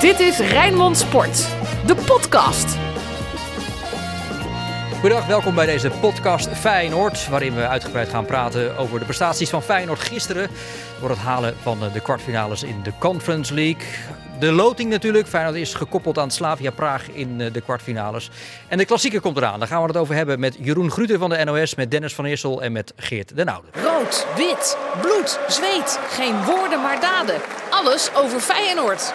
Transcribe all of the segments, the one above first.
Dit is Rijnmond Sport, de podcast. Goedendag, welkom bij deze podcast Feyenoord, waarin we uitgebreid gaan praten over de prestaties van Feyenoord gisteren door het halen van de kwartfinales in de Conference League. De loting natuurlijk. Feyenoord is gekoppeld aan Slavia Praag in eh, de kwartfinales. En de klassieker komt eraan. Daar gaan we het over hebben met Jeroen Gruter van de NOS, met Dennis van Eersel en met Geert den Oude. Rood, wit, bloed, zweet. Geen woorden maar daden. Alles over Feyenoord.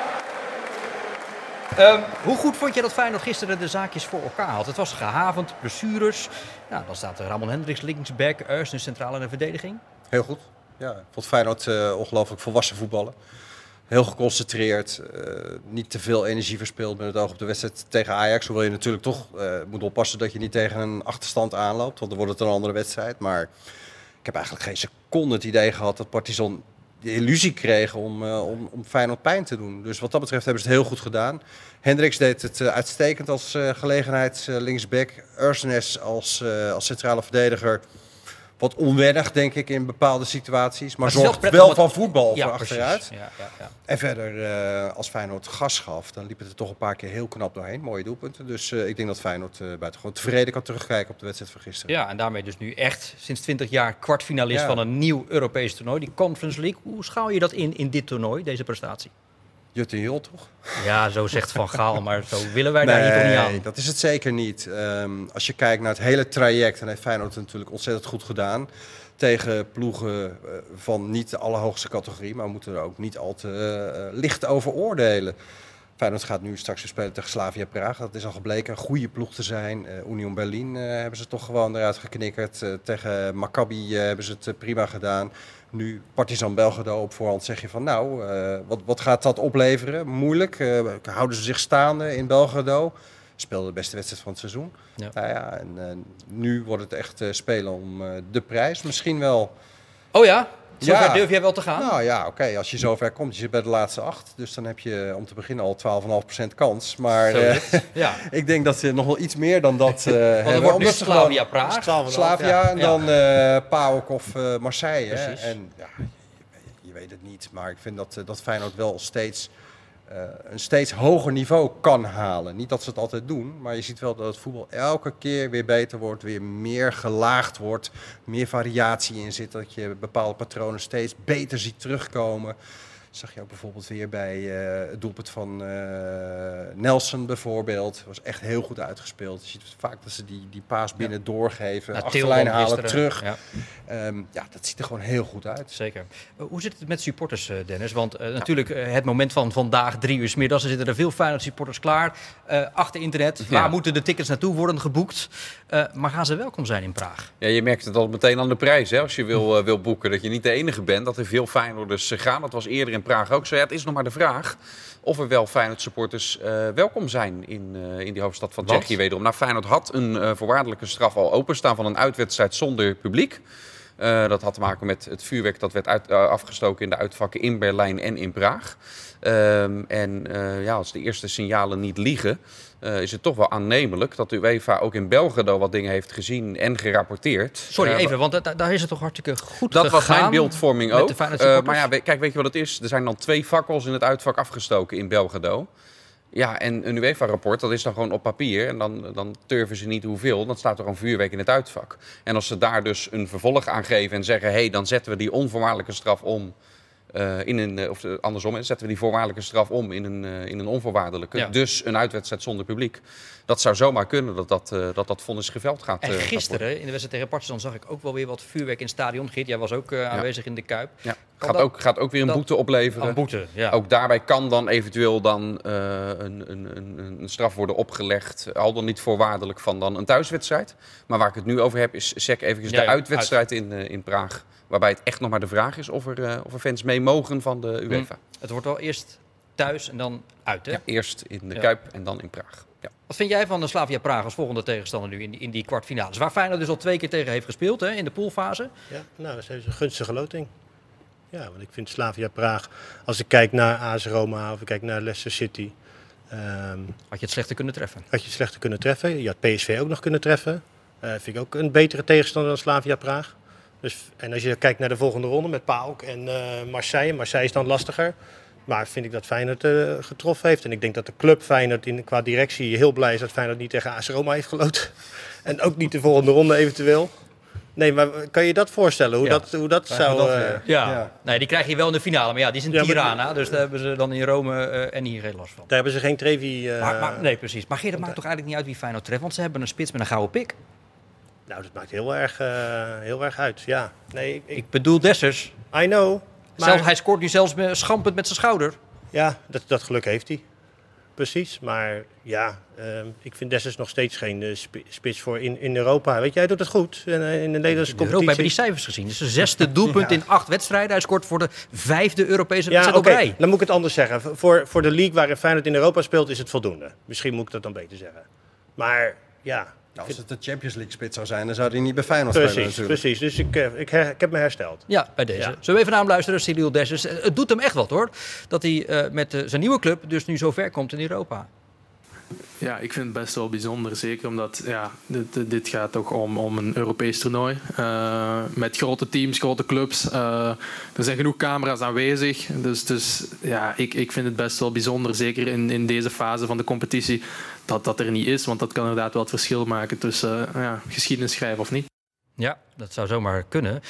Um, hoe goed vond je dat Feyenoord gisteren de zaakjes voor elkaar had? Het was gehavend, blessures. Nou, dan staat Ramon Hendricks linksback, Eusden centraal in de verdediging. Heel goed. Ja, ik vond Feyenoord uh, ongelooflijk volwassen voetballen. Heel geconcentreerd, uh, niet te veel energie verspild met het oog op de wedstrijd tegen Ajax. Hoewel je natuurlijk toch uh, moet oppassen dat je niet tegen een achterstand aanloopt, want dan wordt het een andere wedstrijd. Maar ik heb eigenlijk geen seconde het idee gehad dat Partizan de illusie kreeg om, uh, om, om Feyenoord pijn te doen. Dus wat dat betreft hebben ze het heel goed gedaan. Hendricks deed het uh, uitstekend als uh, gelegenheids linksback. Ursenes als, als centrale verdediger wat onwennig, denk ik, in bepaalde situaties. Maar, maar zorgt wel van voetbal ja, voor achteruit. Ja, ja, ja. En verder, uh, als Feyenoord gas gaf, dan liep het er toch een paar keer heel knap doorheen. Mooie doelpunten. Dus uh, ik denk dat Feyenoord uh, buitengewoon tevreden kan terugkijken op de wedstrijd van gisteren. Ja, en daarmee dus nu echt sinds 20 jaar kwartfinalist van een nieuw Europees toernooi. Die Conference League. Hoe schouw je dat in, in dit toernooi, deze prestatie? Jutte Jol, toch? Ja, zo zegt Van Gaal, maar zo willen wij daar nee, niet, niet aan. dat is het zeker niet. Um, als je kijkt naar het hele traject, dan heeft Feyenoord het natuurlijk ontzettend goed gedaan. Tegen ploegen uh, van niet de allerhoogste categorie, maar we moeten er ook niet al te uh, licht over oordelen. Feyenoord gaat nu straks weer spelen tegen Slavia Praag. Dat is al gebleken een goede ploeg te zijn. Uh, Union Berlin hebben ze toch gewoon eruit geknikkerd. tegen Maccabi hebben ze het prima gedaan nu Partizan Belgrado op voorhand zeg je van nou, wat, wat gaat dat opleveren? Moeilijk. Houden ze zich staande in Belgrado? Speelde de beste wedstrijd van het seizoen. Ja. Nou ja, en nu wordt het echt spelen om de prijs. Misschien wel. Oh ja? Zover ja. durf jij wel te gaan? Nou ja, oké. Okay. Als je zover komt, je zit bij de laatste acht. Dus dan heb je om te beginnen al 12,5% kans. Maar uh, ja. ik denk dat ze nog wel iets meer dan dat uh, hebben. wordt nu Slavia Praag. Slavia ja. en dan uh, PAOK of uh, Marseille. Precies. En ja, je, je, weet het niet. Maar ik vind dat, dat Feyenoord wel steeds... Uh, een steeds hoger niveau kan halen. Niet dat ze het altijd doen, maar je ziet wel dat het voetbal elke keer weer beter wordt, weer meer gelaagd wordt, meer variatie in zit, dat je bepaalde patronen steeds beter ziet terugkomen. Zag je ook bijvoorbeeld weer bij uh, het doelpunt van uh, Nelson bijvoorbeeld. Was echt heel goed uitgespeeld. Je ziet vaak dat ze die, die paas binnen ja. doorgeven, nou, achterlijn halen, terug. Ja. Um, ja, dat ziet er gewoon heel goed uit. Zeker. Uh, hoe zit het met supporters, Dennis? Want natuurlijk, het moment van vandaag, drie uur s middags, er zitten er veel Feyenoord supporters klaar. achter internet, waar moeten de tickets naartoe worden geboekt? maar gaan ze welkom zijn in Praag? Ja, je merkt het al meteen aan de prijs. Hè? Als je wil, wil boeken, dat je niet de enige bent. Dat er veel Feyenoorders gaan. Dat was eerder in Praag ook zo. Ja, het is nog maar de vraag of er wel Feyenoord supporters uh, welkom zijn in, uh, in die hoofdstad van Tsjechië wederom. Nou, Feyenoord had een uh, voorwaardelijke straf al openstaan van een uitwedstrijd zonder publiek. dat had te maken met het vuurwerk dat werd uit, afgestoken in de uitvakken in Berlijn en in Praag. Um, en ja, als de eerste signalen niet liegen, uh, is het toch wel aannemelijk dat de UEFA ook in Belgrado wat dingen heeft gezien en gerapporteerd. Sorry, uh, even, want da daar is het toch hartstikke goed Dat was mijn beeldvorming ook. Uh, maar ja, kijk, weet je wat het is? Er zijn dan twee fakkels in het uitvak afgestoken in Belgrado. Ja, en een UEFA-rapport, dat is dan gewoon op papier. En dan, dan turven ze niet hoeveel. Dan staat er een vuurwerk in het uitvak. En als ze daar dus een vervolg aan geven en zeggen... hé, hey, dan zetten we die onvoorwaardelijke straf om... Uh, in een, of andersom, zetten we die voorwaardelijke straf om in een, uh, in een onvoorwaardelijke. Ja. Dus een uitwedstrijd zonder publiek. Dat zou zomaar kunnen dat dat, uh, dat, dat vonnis geveld gaat En gisteren in de wedstrijd tegen Partizan zag ik ook wel weer wat vuurwerk in het stadion. Geert, jij was ook aanwezig ja. in de Kuip. Ja. Gaat, dat, ook, gaat ook weer een dat, boete opleveren. Een boete, ja. Ook daarbij kan dan eventueel dan een, een, een, een, straf worden opgelegd. Al dan niet voorwaardelijk van dan een thuiswedstrijd. Maar waar ik het nu over heb is sec eventjes de uitwedstrijd uit. in, in Praag. Waarbij het echt nog maar de vraag is of er, of er fans mee mogen van de UEFA. Hm. Het wordt wel eerst thuis en dan uit, hè? Ja, eerst in de ja. Kuip en dan in Praag. Wat vind jij van de Slavia Praag als volgende tegenstander nu in die, in die kwartfinales? Waar Feyenoord dus al twee keer tegen heeft gespeeld, hè, in de poolfase. Ja, nou, dat is een gunstige loting. Ja, want ik vind Slavia Praag, als ik kijk naar AS Roma of ik kijk naar Leicester City... Um, had je het slechter kunnen treffen? Had je het slechter kunnen treffen. Je had PSV ook nog kunnen treffen. Uh, vind ik ook een betere tegenstander dan Slavia Praag. Dus, en als je kijkt naar de volgende ronde met PAOK en uh, Marseille. Marseille is dan lastiger. Maar vind ik dat Feyenoord eh, getroffen heeft. En ik denk dat de club Feyenoord in, qua directie heel blij is dat Feyenoord niet tegen AS Roma heeft geloten. en ook niet de volgende ronde eventueel. Nee, maar kan je dat voorstellen? Hoe Ja. dat, hoe dat zou... dat eh? Ja. Ja. Nee, die krijg je wel in de finale. Maar ja, die is in Ja, maar- Tirana. Dus daar hebben ze dan in Rome eh, en hier geen last van. daar hebben ze geen Trevi... eh, Maar, maar, nee, precies. Maar Geert, dat maakt toch eigenlijk niet uit wie Feyenoord treft? Want ze hebben een spits met een gouden pik. Nou, dat maakt heel erg, eh, heel erg uit, ja. Nee, ik, ik- Ik bedoel Dessers. I know. Maar, hij scoort nu zelfs met, schampend met zijn schouder. Ja, dat, dat geluk heeft hij. Precies, maar ja, ehm, ik vind Dessers nog steeds geen eh, spi- spits voor in, in Europa. Weet je, hij doet het goed in, eh, in de Nederlandse In Europa competitie. hebben die cijfers gezien. Dus zijn zesde doelpunt in acht wedstrijden. Hij scoort voor de vijfde Europese Ja, wedstrijd oké, op rij. dan moet ik het anders zeggen. Voor, voor de league waarin Feyenoord in Europa speelt is het voldoende. Misschien moet ik dat dan beter zeggen. Maar ja, Nou, als het de Champions League spits zou zijn, dan zou hij niet bij Feyenoord spelen precies, natuurlijk. precies. Dus ik, eh, ik, her- ik heb me hersteld. Ja, bij deze. Ja. Zullen we even naar hem luisteren, Cyril Dessers? Eh, Het doet hem echt wat hoor. Dat hij eh, met zijn nieuwe club dus nu zo ver komt in Europa. Ja, ik vind het best wel bijzonder. Zeker omdat ja, dit, dit- dit gaat toch om, om een Europees toernooi. eh, met grote teams, grote clubs. Eh, er zijn genoeg camera's aanwezig. Dus, dus ja, ik, ik vind het best wel bijzonder. Zeker in, in deze fase van de competitie. Dat dat er niet is. Want dat kan inderdaad wel het verschil maken tussen eh, ja, geschiedenis schrijven of niet. Ja, dat zou zomaar kunnen.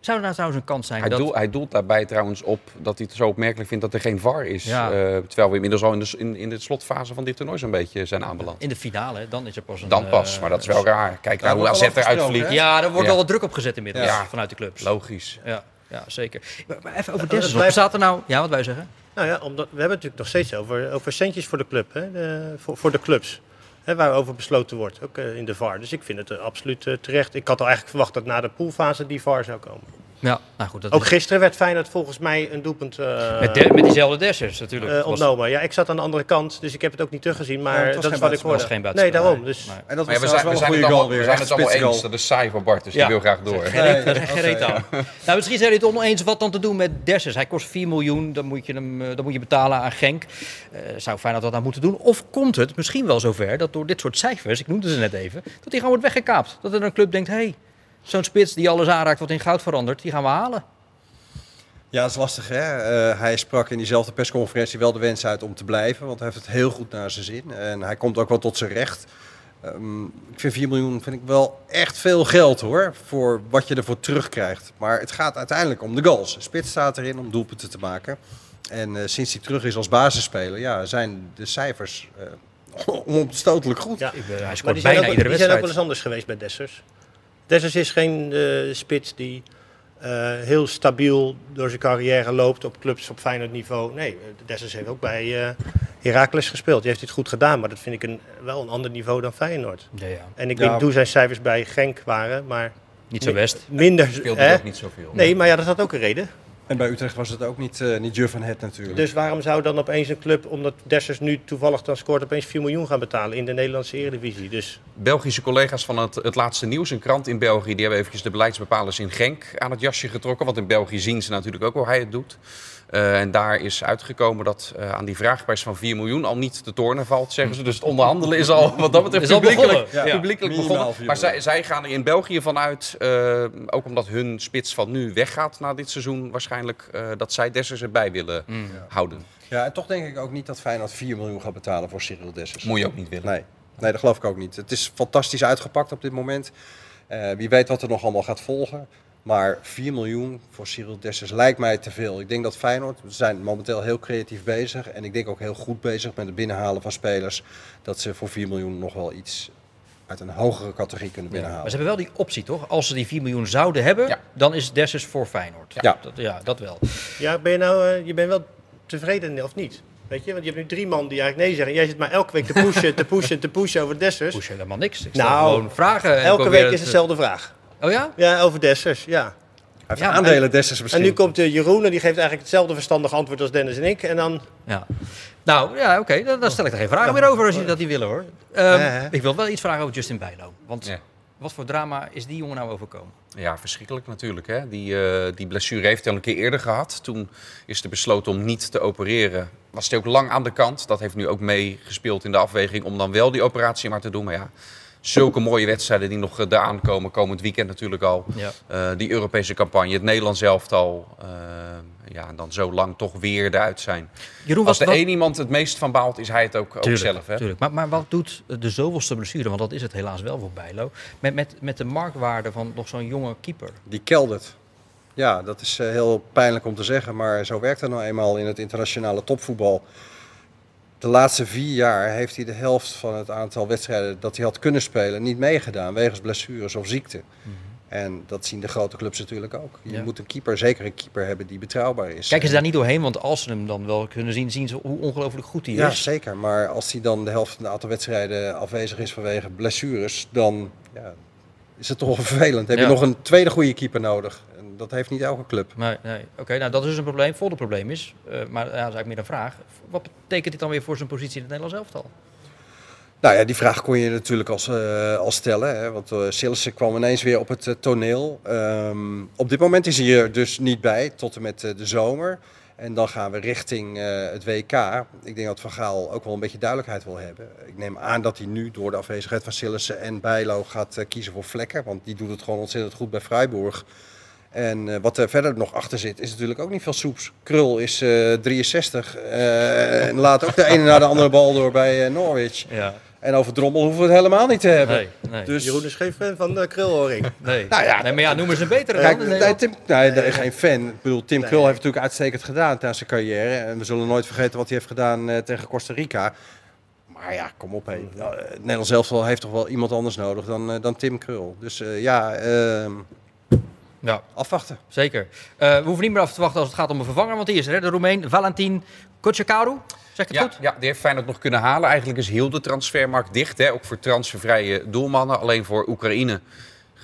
Zou er nou trouwens een kans zijn Hij, dat... doelt, hij doelt daarbij trouwens op dat hij het zo opmerkelijk vindt dat er geen VAR is. Ja. Eh, terwijl we inmiddels al in de, in, in de slotfase van dit toernooi zo'n beetje zijn aanbeland. In de finale, dan is er pas een... Dan pas, eh, maar dat is wel raar. Kijk Daar nou hoe AZ eruit vliegt. Ja, er wordt Ja. wel wat druk op gezet inmiddels Ja. vanuit de clubs. Logisch. Ja, ja zeker. Maar, maar even over Wat staat er nou... Ja, wat wij zeggen? Nou ja, omdat, we hebben het natuurlijk nog steeds over, over centjes voor de club. Hè, de- voor, voor de clubs. Hè, waarover besloten wordt, ook eh, in de VAR. Dus ik vind het eh, absoluut eh, terecht. Ik had al eigenlijk verwacht dat na de poolfase die VAR zou komen. Ja, nou goed. Dat Ook is- gisteren werd Feyenoord volgens mij een doelpunt eh, met, de- met diezelfde Dessers natuurlijk. eh, was- ontnomen. Ja, ik zat aan de andere kant, dus ik heb het ook niet teruggezien. Maar Ja, dat is wat ik hoorde. was geen nee, daarom. Dus, Nee. En dat was ja, we zijn, wel we een goede het goal allemaal, weer. we zijn het allemaal eens. Dat is saai voor Bart, dus Ja. die wil graag door. Geen aan. Nou, misschien zijn jullie het oneens wat dan te doen met Dessers. Hij kost 4 miljoen, dan moet je, hem, eh, dan moet je betalen aan Genk. Eh zou Feyenoord dat nou moeten doen? Of komt het misschien wel zover dat door dit soort cijfers, ik noemde ze net even, dat hij gewoon wordt weggekaapt? Dat er een club denkt, hé, hey, zo'n spits die alles aanraakt wat in goud verandert, die gaan we halen. Ja, dat is lastig hè. Eh, hij sprak in diezelfde persconferentie wel de wens uit om te blijven, want hij heeft het heel goed naar zijn zin. En hij komt ook wel tot zijn recht. Ehm, ik vind 4 miljoen vind ik wel echt veel geld hoor, voor wat je ervoor terugkrijgt. Maar het gaat uiteindelijk om de goals. Spits staat erin om doelpunten te maken. En eh, sinds hij terug is als basisspeler, ja, zijn de cijfers eh onomstotelijk goed. ja. Ik, hij scoort bijna ook, iedere die zijn ook wel wedstrijd. eens anders geweest bij Dessers. Dessers is geen eh, spits die eh, heel stabiel door zijn carrière loopt op clubs op Feyenoord niveau. Nee, Dessers heeft ook bij Heracles gespeeld. Die heeft dit goed gedaan, maar dat vind ik een, wel een ander niveau dan Feyenoord. Ja, ja. En ik Ja. weet hoe zijn cijfers bij Genk waren, maar Niet zo best. minder. Speelde hè? ook niet zoveel. Nee, maar ja, dat had ook een reden. En bij Utrecht was het ook niet, eh niet Juf van Het natuurlijk. Dus waarom zou dan opeens een club, omdat Dessers nu toevallig dan scoort, opeens 4 miljoen gaan betalen in de Nederlandse Eredivisie? Dus Belgische collega's van het, het laatste nieuws, een krant in België, die hebben eventjes de beleidsbepalers in Genk aan het jasje getrokken. Want in België zien ze natuurlijk ook hoe hij het doet. Eh, en daar is uitgekomen dat eh, aan die vraagprijs van 4 miljoen al niet te tornen valt, zeggen ze. Dus het onderhandelen is al wat dat betreft publiekelijk, begonnen. Ja. publiekelijk begonnen. 4 Maar zij, zij gaan er in België vanuit, eh ook omdat hun spits van nu weggaat na dit seizoen waarschijnlijk, eh, dat zij Dessers erbij willen houden. Ja, en toch denk ik ook niet dat Feyenoord 4 miljoen gaat betalen voor Cyril Dessers. Moet je ook niet willen. Nee. nee, dat geloof ik ook niet. Het is fantastisch uitgepakt op dit moment. Eh, wie weet wat er nog allemaal gaat volgen. Maar 4 miljoen voor Cyril Dessers lijkt mij te veel. Ik denk dat Feyenoord, we zijn momenteel heel creatief bezig. En ik denk ook heel goed bezig met het binnenhalen van spelers. Dat ze voor 4 miljoen nog wel iets uit een hogere categorie kunnen Maar binnenhalen. ze hebben wel die optie, toch? Als ze die 4 miljoen zouden hebben, Ja. dan is Dessers voor Feyenoord. Ja. Dat, ja, dat wel. ja, ben je nou, eh, je bent wel tevreden of niet? Weet je, want je hebt nu drie man die eigenlijk nee zeggen. Jij zit maar elke week te pushen, te pushen, te pushen over Dessers. Push helemaal niks. Ik stel Nou, gewoon vragen. en Elke week is hetzelfde vraag. Oh ja? Ja, over Dessers, ja. Hij heeft Ja, aandelen Dessers misschien. En nu komt de Jeroen en die geeft eigenlijk hetzelfde verstandig antwoord als Dennis en ik. En dan, Ja. Nou, ja, oké. Dan, dan stel ik er geen vragen meer over als jullie dat niet willen, hoor. Ehm, ik wil wel iets vragen over Justin Bijlo. Want Ja. wat voor drama is die jongen nou overkomen? Ja, verschrikkelijk natuurlijk. Hè? Die, eh, die blessure heeft hij al een keer eerder gehad. Toen is er besloten om niet te opereren. Was hij ook lang aan de kant. Dat heeft nu ook meegespeeld in de afweging om dan wel die operatie maar te doen. Maar ja, zulke mooie wedstrijden die nog eh, eraan komen. Komend weekend natuurlijk al. Ja. Eh, die Europese campagne, het Nederlands elftal. eh ja, en dan zo lang toch weer eruit zijn. Jeroen, Als wat, er wat- één iemand het meest van baalt, is hij het ook, zelf. Hè? tuurlijk. Maar, maar wat doet de zoveelste blessure, want dat is het helaas wel voor Bijlo, met, met, met de marktwaarde van nog zo'n jonge keeper? Die keldert. Ja, dat is eh, heel pijnlijk om te zeggen, maar zo werkt het nou eenmaal in het internationale topvoetbal. De laatste vier jaar heeft hij de helft van het aantal wedstrijden dat hij had kunnen spelen niet meegedaan, wegens blessures of ziekte. En dat zien de grote clubs natuurlijk ook. Je Ja. moet een keeper, zeker een keeper hebben die betrouwbaar is. Kijken ze daar niet doorheen, want als ze hem dan wel kunnen zien, zien ze hoe ongelooflijk goed hij Ja, is. zeker. Maar als hij dan de helft van het aantal wedstrijden afwezig is vanwege blessures, dan ja, is het toch wel vervelend. Heb Ja. je nog een tweede goede keeper nodig? Dat heeft niet elke club. Nee, nee. Oké, nou dat is dus een probleem. Volgende probleem is, eh, maar ja, dat is eigenlijk meer een vraag. Wat betekent dit dan weer voor zijn positie in het Nederlands elftal? Nou ja, die vraag kon je natuurlijk als, eh, als stellen. Hè? Want uh, Sillissen kwam ineens weer op het toneel. Ehm, op dit moment is hij er dus niet bij, tot en met de zomer. En dan gaan we richting het WK. Ik denk dat Van Gaal ook wel een beetje duidelijkheid wil hebben. Ik neem aan dat hij nu door de afwezigheid van Sillissen en Bijlo gaat kiezen voor Vlekker. Want die doet het gewoon ontzettend goed bij Freiburg. En eh, wat er verder nog achter zit, is natuurlijk ook niet veel soeps. Krul is eh, 63 eh, en laat ook de ene na de andere bal door bij eh, Norwich. Ja, En over Drommel hoeven we het helemaal niet te hebben. nee, nee. Dus, Jeroen is geen fan van de krulhoring. nee. Nou ja, nee, maar ja, noem eens een betere Kijk, dan. nee, Tim, nee, nee, geen fan. Ik bedoel, Tim Nee. Krul heeft natuurlijk uitstekend gedaan tijdens zijn carrière. En we zullen nooit vergeten wat hij heeft gedaan eh, tegen Costa Rica. Maar ja, kom op. hé. Nou, eh, het Nederlands elftal heeft toch wel iemand anders nodig dan, eh, dan Tim Krul. Dus eh, ja, ehm, Ja, afwachten. zeker. Eh, we hoeven niet meer af te wachten als het gaat om een vervanger, want die is er, hè, de Roemeen Valentin Kocekaru. Zeg ik het Ja, goed? ja, die heeft Feyenoord nog kunnen halen. Eigenlijk is heel de transfermarkt dicht. Hè? Ook voor transfervrije doelmannen. Alleen voor Oekraïne.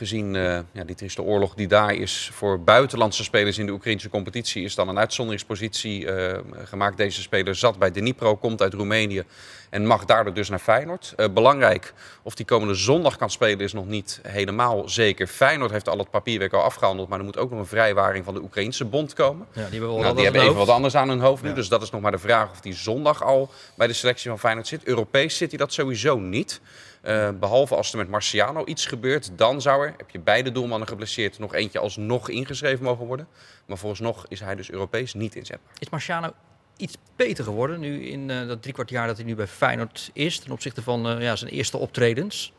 Gezien eh, ja, die trieste oorlog die daar is voor buitenlandse spelers in de Oekraïnse competitie... is dan een uitzonderingspositie eh, gemaakt. Deze speler zat bij Dnipro, komt uit Roemenië... en mag daardoor dus naar Feyenoord. Eh, belangrijk, of die komende zondag kan spelen is nog niet helemaal zeker. Feyenoord heeft al het papierwerk al afgehandeld... maar er moet ook nog een vrijwaring van de Oekraïnse bond komen. Ja, die hebben Nou, die hebben even wat anders aan hun hoofd nu. Ja. Dus dat is nog maar de vraag of die zondag al bij de selectie van Feyenoord zit. Europees zit hij dat sowieso niet. Eh, behalve als er met Marciano iets gebeurt, dan zou er, heb je beide doelmannen geblesseerd, nog eentje alsnog ingeschreven mogen worden. Maar vooralsnog is hij dus Europees niet inzetbaar. Is Marciano iets beter geworden nu in eh, dat driekwart jaar dat hij nu bij Feyenoord is ten opzichte van eh, ja, zijn eerste optredens?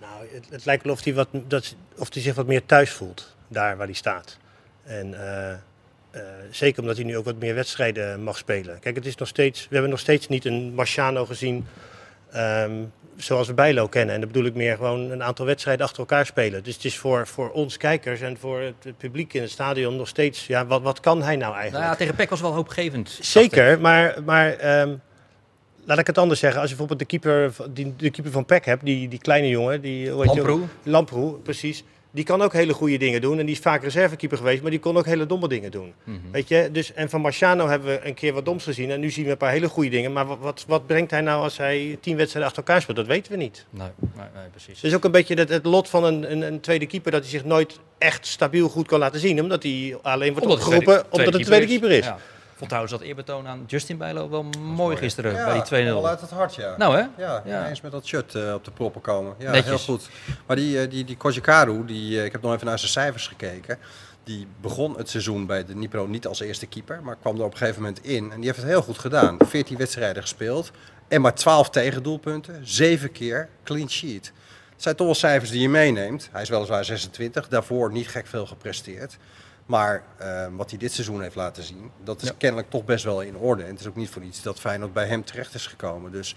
Nou, het, het lijkt wel of hij, wat, dat, of hij zich wat meer thuis voelt, daar waar hij staat. En eh, eh, zeker omdat hij nu ook wat meer wedstrijden mag spelen. Kijk, het is nog steeds, we hebben nog steeds niet een Marciano gezien ehm, zoals we Bijlo kennen. En dat bedoel ik meer gewoon een aantal wedstrijden achter elkaar spelen. Dus het is voor, voor ons kijkers en voor het, publiek in het stadion nog steeds, ja, wat, wat kan hij nou eigenlijk? Nou ja, tegen Peck was wel hoopgevend. Zeker, maar, maar ehm, laat ik het anders zeggen. Als je bijvoorbeeld de keeper, die, de keeper van PEC hebt, die, die kleine jongen, die? Lamproe. Lamproe, precies. Die kan ook hele goede dingen doen. En die is vaak reservekeeper geweest, maar die kon ook hele domme dingen doen. Mhm. Weet je? Dus, en van Marciano hebben we een keer wat doms gezien. En nu zien we een paar hele goede dingen. Maar wat, wat, wat brengt hij nou als hij tien wedstrijden achter elkaar speelt? Dat weten we niet. Nee, nee, nee, precies. Het is ook een beetje het, het lot van een, een, een tweede keeper dat hij zich nooit echt stabiel goed kan laten zien. Omdat hij alleen wordt Omdat opgeroepen tweede- omdat het de tweede keeper is. Ja. Ik vond trouwens dat eerbetoon aan Justin Bijlo wel mooi gisteren Ja, bij die 2-0. Wel uit het hart, ja. Nou hè? Ja, Ja. eens met dat shirt eh, op de proppen komen. Ja, Netjes. heel goed. Maar die, eh, die, die Kojikaru, die, eh, ik heb nog even naar zijn cijfers gekeken. Die begon het seizoen bij de Nipro niet als eerste keeper, maar kwam er op een gegeven moment in. En die heeft het heel goed gedaan. 14 wedstrijden gespeeld en maar 12 tegendoelpunten. 7 keer clean sheet. Het zijn toch wel cijfers die je meeneemt. Hij is weliswaar 26, daarvoor niet gek veel gepresteerd. Maar eh, wat hij dit seizoen heeft laten zien, dat is Ja. kennelijk toch best wel in orde. En het is ook niet voor iets dat Feyenoord bij hem terecht is gekomen. Dus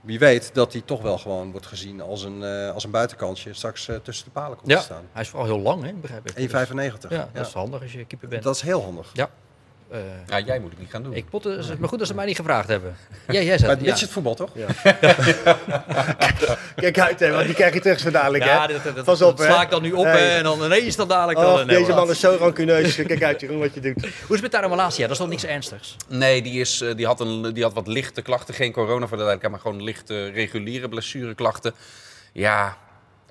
wie weet dat hij toch wel gewoon wordt gezien als een, eh, als een buitenkantje straks eh, tussen de palen komt Ja, te staan. hij is vooral heel lang, hè, begrijp ik. 1,95. Ja, dat is handig als je keeper bent. Dat is heel handig. Ja. Eh, Ja, jij moet het niet gaan doen. ik pot, het is maar goed dat ze mij niet gevraagd hebben. Ja, jij zei Maar het. dit Ja. is het voetbal toch? Kijk uit, hè, want die krijg je terug zo dadelijk. Ja, hè? dat, Pas op, sla ik dan nu op Hey. hè, en dan ineens dan dadelijk nee, deze man is zo rancuneus. Kijk uit, Jeroen, wat je doet. Hoe is het met Taro Malasia? Dat is toch niks ernstigs? Nee, die, is, eh, die, had een, die had wat lichte klachten. Geen corona voor de duidelijkheid, maar gewoon lichte reguliere blessureklachten. Ja,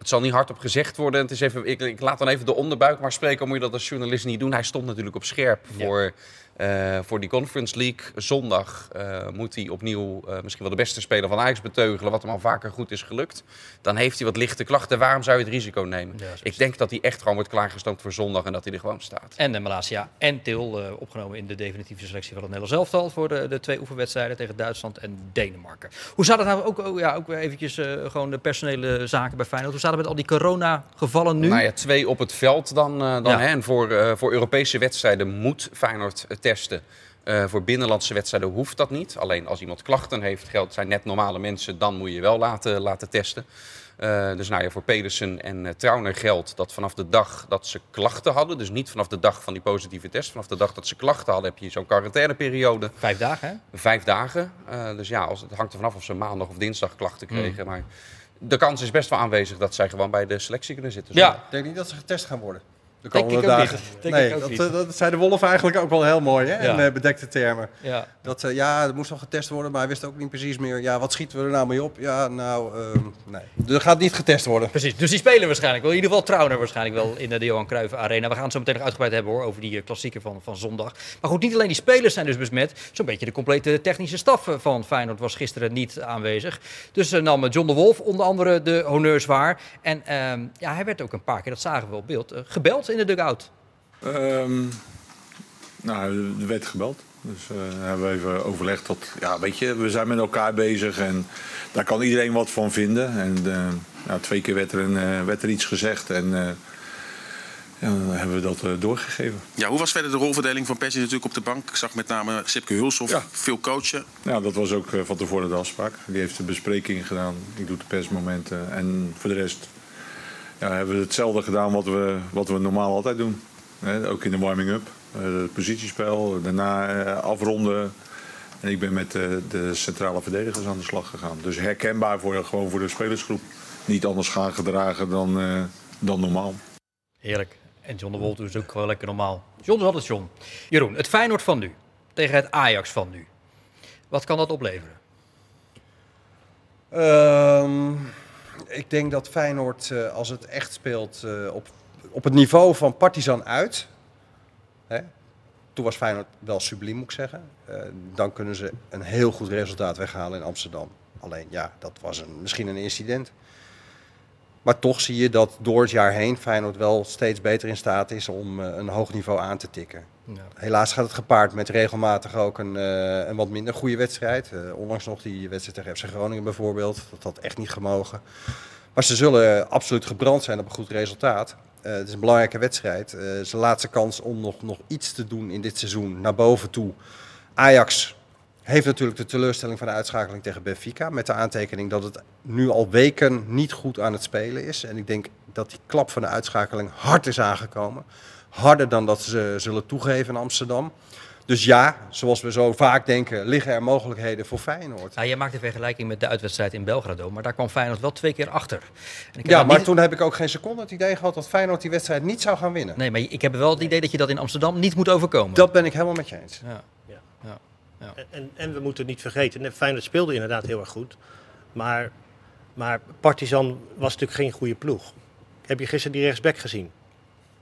het zal niet hardop gezegd worden. Het is even, ik, ik laat dan even de onderbuik maar spreken. Moet je dat als journalist niet doen? Hij stond natuurlijk op scherp voor Eh, voor die Conference League zondag eh, moet hij opnieuw eh, misschien wel de beste speler van Ajax beteugelen, wat hem al vaker goed is gelukt. Dan heeft hij wat lichte klachten. Waarom zou je het risico nemen? Ja, Ik denk dat hij echt gewoon wordt klaargestoomd voor zondag en dat hij er gewoon staat. En de Malasia en Til opgenomen in de definitieve selectie van het Nederlands elftal voor de, de twee oefenwedstrijden tegen Duitsland en Denemarken. Hoe zat het nou ook, oh, ja, ook weer eventjes gewoon de personele zaken bij Feyenoord? Hoe staat het met al die corona-gevallen nu? Nou ja, twee op het veld dan. dan Ja. hè. En voor, voor Europese wedstrijden moet Feyenoord testen. Eh, voor binnenlandse wedstrijden hoeft dat niet. Alleen als iemand klachten heeft, geldt zijn net normale mensen, dan moet je wel laten, laten testen. Eh, dus nou ja, voor Pedersen en eh, Trauner geldt dat vanaf de dag dat ze klachten hadden, dus niet vanaf de dag van die positieve test, vanaf de dag dat ze klachten hadden, heb je zo'n quarantaineperiode. Vijf dagen, hè? Vijf dagen. Eh, dus ja, als, het hangt er vanaf of ze maandag of dinsdag klachten Hmm. kregen. Maar de kans is best wel aanwezig dat zij gewoon bij de selectie kunnen zitten. Ja, Ik denk niet dat ze getest gaan worden. De Denk komende ik ook dagen. Denk nee, ik ook dat, eh, dat zei de Wolf eigenlijk ook wel heel mooi, hè? Ja. In eh, bedekte termen. ja. Dat, eh, ja, er moest wel getest worden, maar hij wist ook niet precies meer. Ja, wat schieten we er nou mee op? Ja, nou, ehm, nee. Er gaat niet getest worden. Precies, dus die spelen waarschijnlijk wel. In ieder geval Trauner waarschijnlijk wel in de Johan Cruijff Arena. We gaan het zo meteen nog uitgebreid hebben hoor, over die klassieker van, van zondag. Maar goed, niet alleen die spelers zijn dus besmet. Zo'n beetje de complete technische staf van Feyenoord was gisteren niet aanwezig. Dus nam John de Wolf onder andere de honneurs waar. En ehm, ja, hij werd ook een paar keer, dat zagen we op beeld, gebeld in de dugout. Ehm, nou, er werd gebeld. Dus eh, hebben we even overlegd dat, ja, weet je, we zijn met elkaar bezig en daar kan iedereen wat van vinden. En eh, nou, twee keer werd er, een, eh, werd er iets gezegd en eh, ja, dan hebben we dat eh, doorgegeven. Ja, hoe was verder de rolverdeling van Persie natuurlijk op de bank? Ik zag met name Sipke Hulshoff Ja. veel coachen. Nou, dat was ook eh, van tevoren de afspraak. Die heeft de bespreking gedaan. Ik doe de persmomenten. En voor de rest ja, hebben we hetzelfde gedaan wat we, wat we normaal altijd doen. Hè, ook in de warming-up. Eh, het positiespel, daarna eh, afronden. En ik ben met eh, de centrale verdedigers aan de slag gegaan. Dus herkenbaar voor, gewoon voor de spelersgroep. Niet anders gaan gedragen dan, eh, dan normaal. Heerlijk. En John de Wolf doet het ook wel lekker normaal. John is altijd John. Jeroen, het Feyenoord van nu tegen het Ajax van nu. Wat kan dat opleveren? Ehm, ik denk dat Feyenoord, eh, als het echt speelt eh, op, op het niveau van Partizan uit. Hè, toen was Feyenoord wel subliem, moet ik zeggen. eh, dan kunnen ze een heel goed resultaat weghalen in Amsterdam. Alleen ja, dat was een, misschien een incident. Maar toch zie je dat door het jaar heen Feyenoord wel steeds beter in staat is om een hoog niveau aan te tikken. Helaas gaat het gepaard met regelmatig ook een, eh, een wat minder goede wedstrijd. Eh, onlangs nog die wedstrijd tegen FC Groningen bijvoorbeeld. Dat had echt niet gemogen. Maar ze zullen absoluut gebrand zijn op een goed resultaat. Eh, het is een belangrijke wedstrijd. Het laatste kans om nog, nog iets te doen in dit seizoen naar boven toe. Ajax heeft natuurlijk de teleurstelling van de uitschakeling tegen Benfica. Met de aantekening dat het nu al weken niet goed aan het spelen is. En ik denk dat die klap van de uitschakeling hard is aangekomen. Harder dan dat ze zullen toegeven in Amsterdam. Dus ja, zoals we zo vaak denken, liggen er mogelijkheden voor Feyenoord. Nou, jij maakt de vergelijking met de uitwedstrijd in Belgrado, maar daar kwam Feyenoord wel twee keer achter. En ik heb Ja, maar niet- toen heb ik ook geen seconde het idee gehad dat Feyenoord die wedstrijd niet zou gaan winnen. Nee, maar ik heb wel het idee dat je dat in Amsterdam niet moet overkomen. Dat ben ik helemaal met je eens. Ja. En, en, en we moeten niet vergeten, Feyenoord speelde inderdaad heel erg goed. Maar, maar Partizan was natuurlijk geen goede ploeg. Heb je gisteren die rechtsback gezien?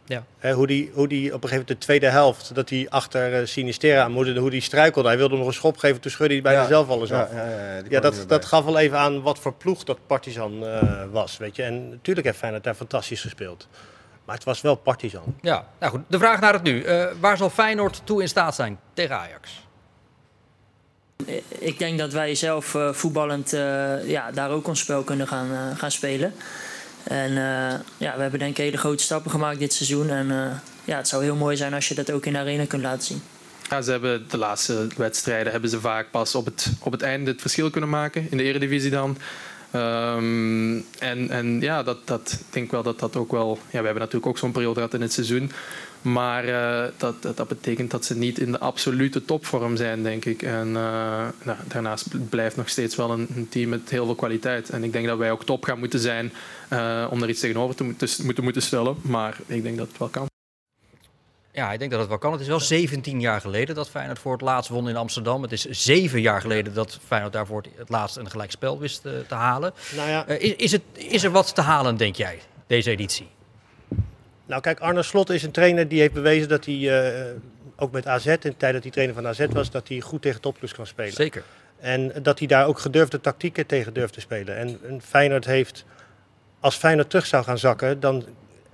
Ja. Hè, hoe, die, hoe die op een gegeven moment de tweede helft, dat hij achter eh, Sinistera aan moest, hoe die struikelde. Hij wilde hem nog een schop geven, toen schudde hij bijna Ja. zelf alles af. Ja, ja, ja, dat, dat gaf wel even aan wat voor ploeg dat Partizan eh, was. Weet je. En natuurlijk heeft Feyenoord daar fantastisch gespeeld. Maar het was wel Partizan. ja, nou goed. De vraag naar het nu. Eh, waar zal Feyenoord toe in staat zijn tegen Ajax? Ik denk dat wij zelf eh, voetballend eh, ja, daar ook ons spel kunnen gaan, gaan spelen. En eh, ja, we hebben denk ik hele grote stappen gemaakt dit seizoen. En eh, ja, het zou heel mooi zijn als je dat ook in de arena kunt laten zien. Ja, ze hebben de laatste wedstrijden hebben ze vaak pas op het, op het einde het verschil kunnen maken. In de eredivisie dan. Ehm, en, en ja, dat, dat, ik denk wel dat dat ook wel... Ja, we hebben natuurlijk ook zo'n periode gehad in het seizoen. Maar eh, dat, dat, dat betekent dat ze niet in de absolute topvorm zijn, denk ik. En eh, nou, daarnaast blijft nog steeds wel een, een team met heel veel kwaliteit. En ik denk dat wij ook top gaan moeten zijn eh, om daar iets tegenover te moeten, moeten, moeten stellen. Maar ik denk dat het wel kan. Ja, ik denk dat het wel kan. Het is wel 17 jaar geleden dat Feyenoord voor het laatst won in Amsterdam. Het is zeven jaar geleden dat Feyenoord daarvoor het laatst een gelijkspel wist te halen. Nou ja, is, is, het, is er wat te halen, denk jij, deze editie? Nou kijk, Arne Slot is een trainer die heeft bewezen dat hij eh, ook met AZ, in de tijd dat hij trainer van AZ was, dat hij goed tegen topclubs kan spelen. Zeker. En dat hij daar ook gedurfde tactieken tegen durft te spelen. En, en Feyenoord heeft, als Feyenoord terug zou gaan zakken, dan,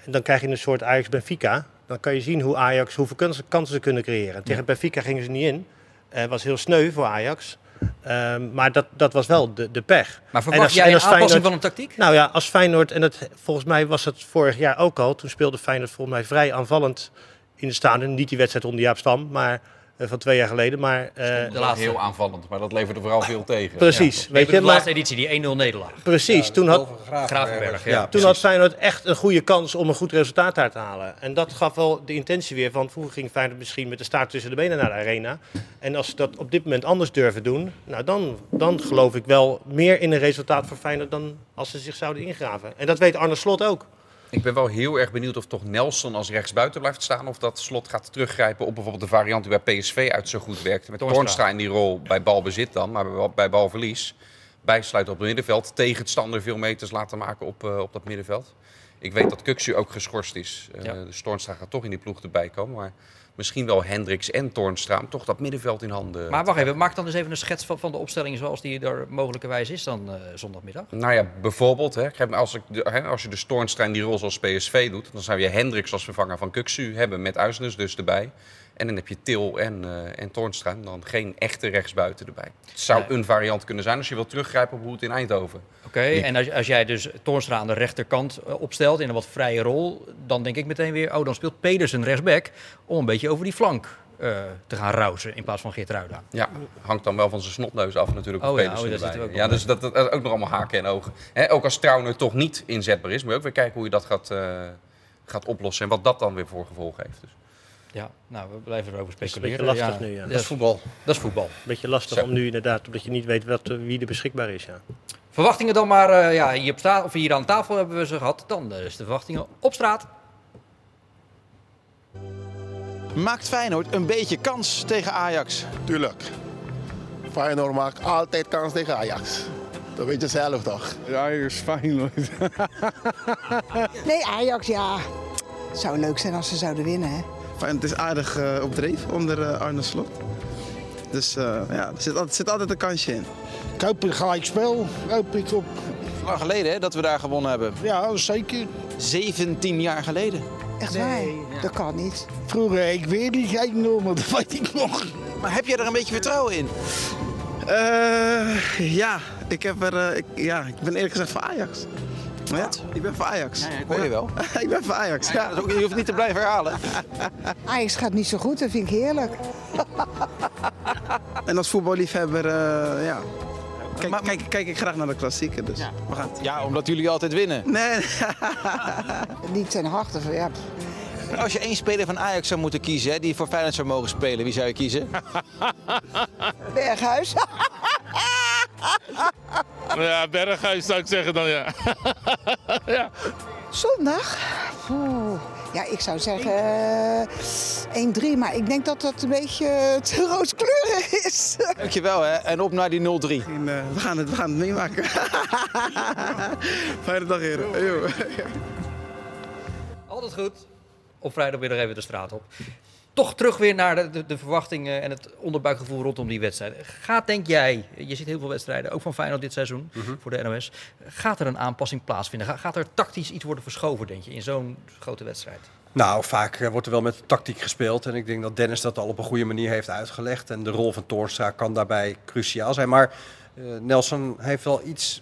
dan krijg je een soort Ajax-Benfica. Dan kan je zien hoe Ajax, hoeveel kansen, kansen ze kunnen creëren. Tegen Benfica gingen ze niet in. Het was heel sneu voor Ajax. Ehm, maar dat, dat was wel de, de pech. Maar En verwacht als- jij en een aanpassing Feyenoord- van een tactiek? Nou ja, als Feyenoord, en dat, volgens mij was het vorig jaar ook al, toen speelde Feyenoord volgens mij vrij aanvallend in de stadion. Niet die wedstrijd onder Jaap Stam, maar van twee jaar geleden. Maar, eh, De laatste. Heel aanvallend, maar dat leverde vooral veel tegen. precies, Weet weet je, de maar laatste editie, die 1-0 nederlaag. precies. toen had, Gravenberg, ja. toen had Feyenoord echt een goede kans om een goed resultaat daar te halen. En dat gaf wel de intentie weer van, vroeger ging Feyenoord misschien met de staart tussen de benen naar de arena. En als ze dat op dit moment anders durven doen, nou dan, dan geloof ik wel meer in een resultaat voor Feyenoord dan als ze zich zouden ingraven. En dat weet Arne Slot ook. Ik ben wel heel erg benieuwd of toch Nelson als rechtsbuiten blijft staan. Of dat slot gaat teruggrijpen op bijvoorbeeld de variant die bij PSV uit zo goed werkte. Met Toornstra. In die rol bij balbezit dan, maar bij, balverlies. Bijsluiten op het middenveld. Tegenstander veel meters laten maken op, eh, op dat middenveld. Ik weet dat Kuksu ook geschorst is. Eh Ja. Dus Toornstra gaat toch in die ploeg erbij komen. Maar misschien wel Hendricks en Toornstra om toch dat middenveld in handen Maar wacht even, maak dan eens even een schets van, van de opstelling zoals die er mogelijkerwijs is dan eh, zondagmiddag. Nou ja, bijvoorbeeld, hè, als, ik de- hè, als je de Toornstra in die rol zoals PSV doet, dan zou je Hendricks als vervanger van Kuksu hebben met Uisnes dus erbij. En dan heb je Til en, eh en Toornstra dan geen echte rechtsbuiten erbij. Het zou een variant kunnen zijn als je wilt teruggrijpen op hoe het in Eindhoven. Oké, en als, als jij dus Toornstra aan de rechterkant eh, opstelt in een wat vrije rol, dan denk ik meteen weer, oh dan speelt Pedersen rechtsback om een beetje over die flank eh, te gaan rousen in plaats van Geert Ruida. Ja, hangt dan wel van zijn snotneus af natuurlijk. Oh ja, Pedersen oh, ook ja, dus dat, dat is ook nog allemaal haken en ogen. Ook als Trauner toch niet inzetbaar is, moet je ook weer kijken hoe je dat gaat, gaat oplossen en wat dat dan weer voor gevolgen heeft. Dus. Ja, nou, we blijven erover is een speculeren. beetje lastig ja, nu, ja. Dat Dat is voetbal. Dat is voetbal. Beetje lastig Zo. om nu inderdaad, omdat je niet weet wat, eh, wie er beschikbaar is. Ja. Verwachtingen dan maar, eh, ja, hier, op sta- of hier aan tafel hebben we ze gehad. Dan is de verwachtingen op straat. Maakt Feyenoord een beetje kans tegen Ajax? Tuurlijk. Feyenoord maakt altijd kans tegen Ajax. Dat weet je zelf toch? Ajax Feyenoord. Nee, Ajax, ja. Het zou leuk zijn als ze zouden winnen, hè? Feyenoord is aardig eh, op dreef onder eh, Arne Slot. Dus eh, ja, er zit, altijd, zit altijd een kansje in. Ik hoop een gelijk spel. Hoop ik op. Lang geleden hè, dat we daar gewonnen hebben. Ja, zeker. 17 jaar geleden. Echt waar? Dat kan niet. Vroeger, ik weet niet, ik nog, maar dat weet ik nog. Maar heb jij er een beetje vertrouwen in? Eh, ja, ik, heb er, ik, ja, ik ben eerlijk gezegd voor Ajax. Ja, ik ben voor Ajax. Ja, ik hoor je wel. ik ben voor Ajax. Ja, dat ook, je hoeft niet te blijven herhalen. Ajax gaat niet zo goed, dat vind ik heerlijk. En als voetballiefhebber, eh, ja. Kijk, kijk, kijk ik graag naar de klassieken, dus we gaan. Ja, omdat jullie altijd winnen. Nee, Niet ten harte ja. Als je één speler van Ajax zou moeten kiezen hè, die voor Feyenoord zou mogen spelen, wie zou je kiezen? Berghuis. Ja, Berghuis zou ik zeggen dan ja. ja. Zondag? Oeh. Ja, ik zou zeggen eh 1-3, maar ik denk dat dat een beetje te rooskleurig is. Dankjewel hè, en op naar die 0-3. En, eh, we, gaan het, we gaan het meemaken. Fijne dag, heren. Yo. Altijd goed. Op vrijdag weer nog even de straat op. Toch terug weer naar de, de, de verwachtingen en het onderbuikgevoel rondom die wedstrijd. Gaat, denk jij, je ziet heel veel wedstrijden, ook van Feyenoord dit seizoen, voor de NOS. Gaat er een aanpassing plaatsvinden? Ga- Gaat er tactisch iets worden verschoven, denk je, in zo'n grote wedstrijd? Nou, vaak eh, wordt er wel met tactiek gespeeld. En ik denk dat Dennis dat al op een goede manier heeft uitgelegd. En de rol van Toornstra kan daarbij cruciaal zijn. Maar eh, Nelson heeft wel iets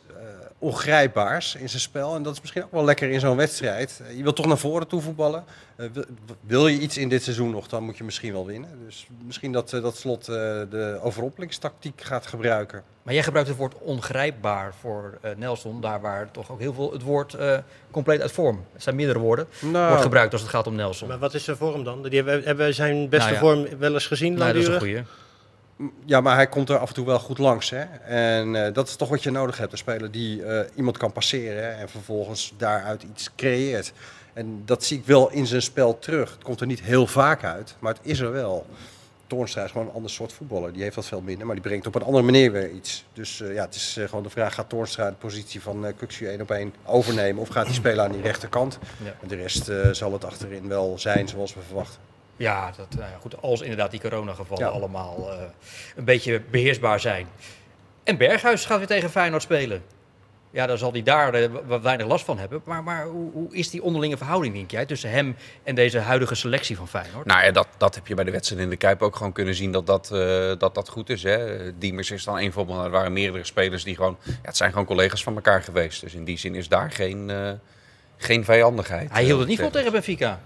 ongrijpbaars in zijn spel. En dat is misschien ook wel lekker in zo'n wedstrijd. Eh, je wilt toch naar voren toe voetballen. Eh, wil, wil je iets in dit seizoen nog, dan moet je misschien wel winnen. Dus misschien dat, eh, dat slot eh, de overrompelingstactiek gaat gebruiken. Maar jij gebruikt het woord ongrijpbaar voor eh, Nelson, daar waar toch ook heel veel het woord eh, compleet uit vorm, het zijn meerdere woorden, Nou. wordt gebruikt als het gaat om Nelson. Maar wat is zijn vorm dan? Die hebben, hebben we zijn beste Nou ja. vorm wel eens gezien, Nee, dat is een langdurig? Ja, maar hij komt er af en toe wel goed langs. Hè? En eh, dat is toch wat je nodig hebt. Een speler die eh, iemand kan passeren en vervolgens daaruit iets creëert. En dat zie ik wel in zijn spel terug. Het komt er niet heel vaak uit, maar het is er wel. Toornstra is gewoon een ander soort voetballer. Die heeft dat veel minder, maar die brengt op een andere manier weer iets. Dus eh, ja, het is gewoon de vraag, gaat Toornstra de positie van uh, Kuxu één op één overnemen? Of gaat hij spelen aan die rechterkant? Ja. En de rest zal het achterin wel zijn zoals we verwachten. Ja, dat, nou ja, goed, als inderdaad die coronagevallen Ja. allemaal eh, een beetje beheersbaar zijn. En Berghuis gaat weer tegen Feyenoord spelen. Ja, dan zal hij daar eh, wat weinig last van hebben. Maar, maar hoe, hoe is die onderlinge verhouding, denk jij, tussen hem en deze huidige selectie van Feyenoord? Nou ja, dat, dat heb je bij de wedstrijd in de Kuip ook gewoon kunnen zien dat dat, eh, dat, dat goed is. Hè. Diemers is dan één voorbeeld. maar Er waren meerdere spelers die gewoon... Ja, het zijn gewoon collega's van elkaar geweest. Dus in die zin is daar geen, eh, geen vijandigheid. Hij hield het niet vol tegen. tegen Benfica.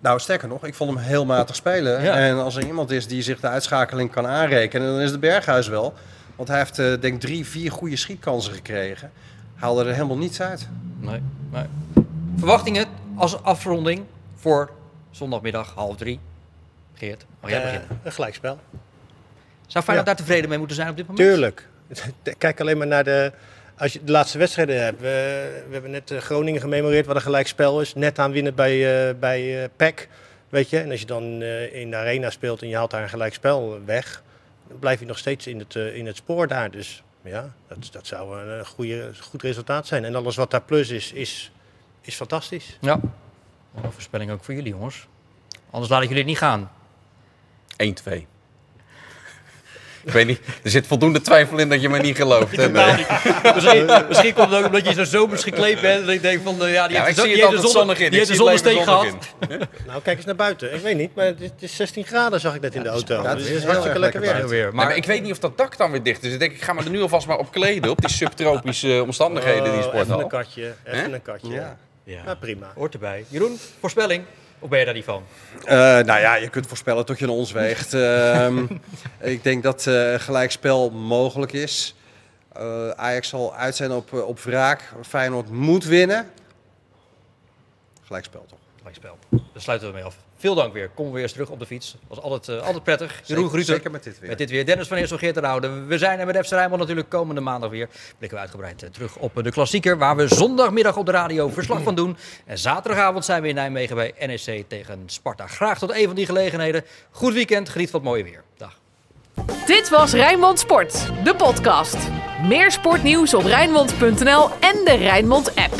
Nou, sterker nog, ik vond hem heel matig spelen. Ja. En als er iemand is die zich de uitschakeling kan aanrekenen, dan is het Berghuis wel. Want hij heeft, eh, denk ik, drie, vier goede schietkansen gekregen. Haalde er helemaal niets uit. Nee, nee. Verwachtingen als afronding voor zondagmiddag half drie. Geert, mag jij Eh, beginnen? een gelijkspel. Zou Feyenoord ja. daar tevreden mee moeten zijn op dit moment? Tuurlijk. Kijk alleen maar naar de, als je de laatste wedstrijden hebt. We, we hebben net eh, Groningen gememoreerd wat een gelijkspel is. Net aan winnen bij, eh bij eh PEC. Weet je? En als je dan eh, in de arena speelt en je haalt daar een gelijkspel weg. Dan blijf je nog steeds in het, eh, in het spoor daar. Dus ja, dat, dat zou een, goede, goed resultaat zijn. En alles wat daar plus is, is, is fantastisch. Ja. Een voorspelling ook voor jullie, jongens. Anders laat ik jullie het niet gaan. 1-2. Ik weet niet, er zit voldoende twijfel in dat je me niet gelooft. hè? Nee. niet. misschien, misschien komt het ook omdat je zo zomers gekleed bent. Dat ik denk van, eh, ja, die Ja, heeft ik de, het heeft de zonnig in. die heeft de zonnesteek gehad. Nou, kijk eens naar buiten. Ik weet niet, maar het is, het is 16 graden zag ik net in de auto. ja, het dus is hartstikke lekker weer. weer. Maar, ik weet niet of dat dak dan weer dicht is. Ik denk, ik ga me er nu alvast maar op kleden. Op die subtropische omstandigheden die Oh, Even sporthal. een katje, even een katje. Ja. Ja. Nou, prima. Hoort erbij. Jeroen, voorspelling? Of ben je daar niet van? Eh, nou ja, je kunt voorspellen tot je naar ons weegt. Ehm, ik denk dat eh gelijkspel mogelijk is. Eh, Ajax zal uit zijn op, op wraak. Feyenoord moet winnen. Gelijkspel toch? Gelijkspel. Daar sluiten we mee af. Veel dank weer. Kom weer eens terug op de fiets. Was altijd, eh, altijd prettig. Jeroen Zeker- Gruter. zeker met dit weer. Met dit weer. Dennis van Eersel, Geert de Roude. We zijn er met FC Rijnmond natuurlijk komende maandag weer. Blikken we uitgebreid eh, terug op eh, de klassieker. Waar we zondagmiddag op de radio verslag van doen. En zaterdagavond zijn we in Nijmegen bij NEC tegen Sparta. Graag tot een van die gelegenheden. Goed weekend. Geniet van het mooie weer. Dag. Dit was Rijnmond Sport, de podcast. Meer sportnieuws op Rijnmond.nl en de Rijnmond app.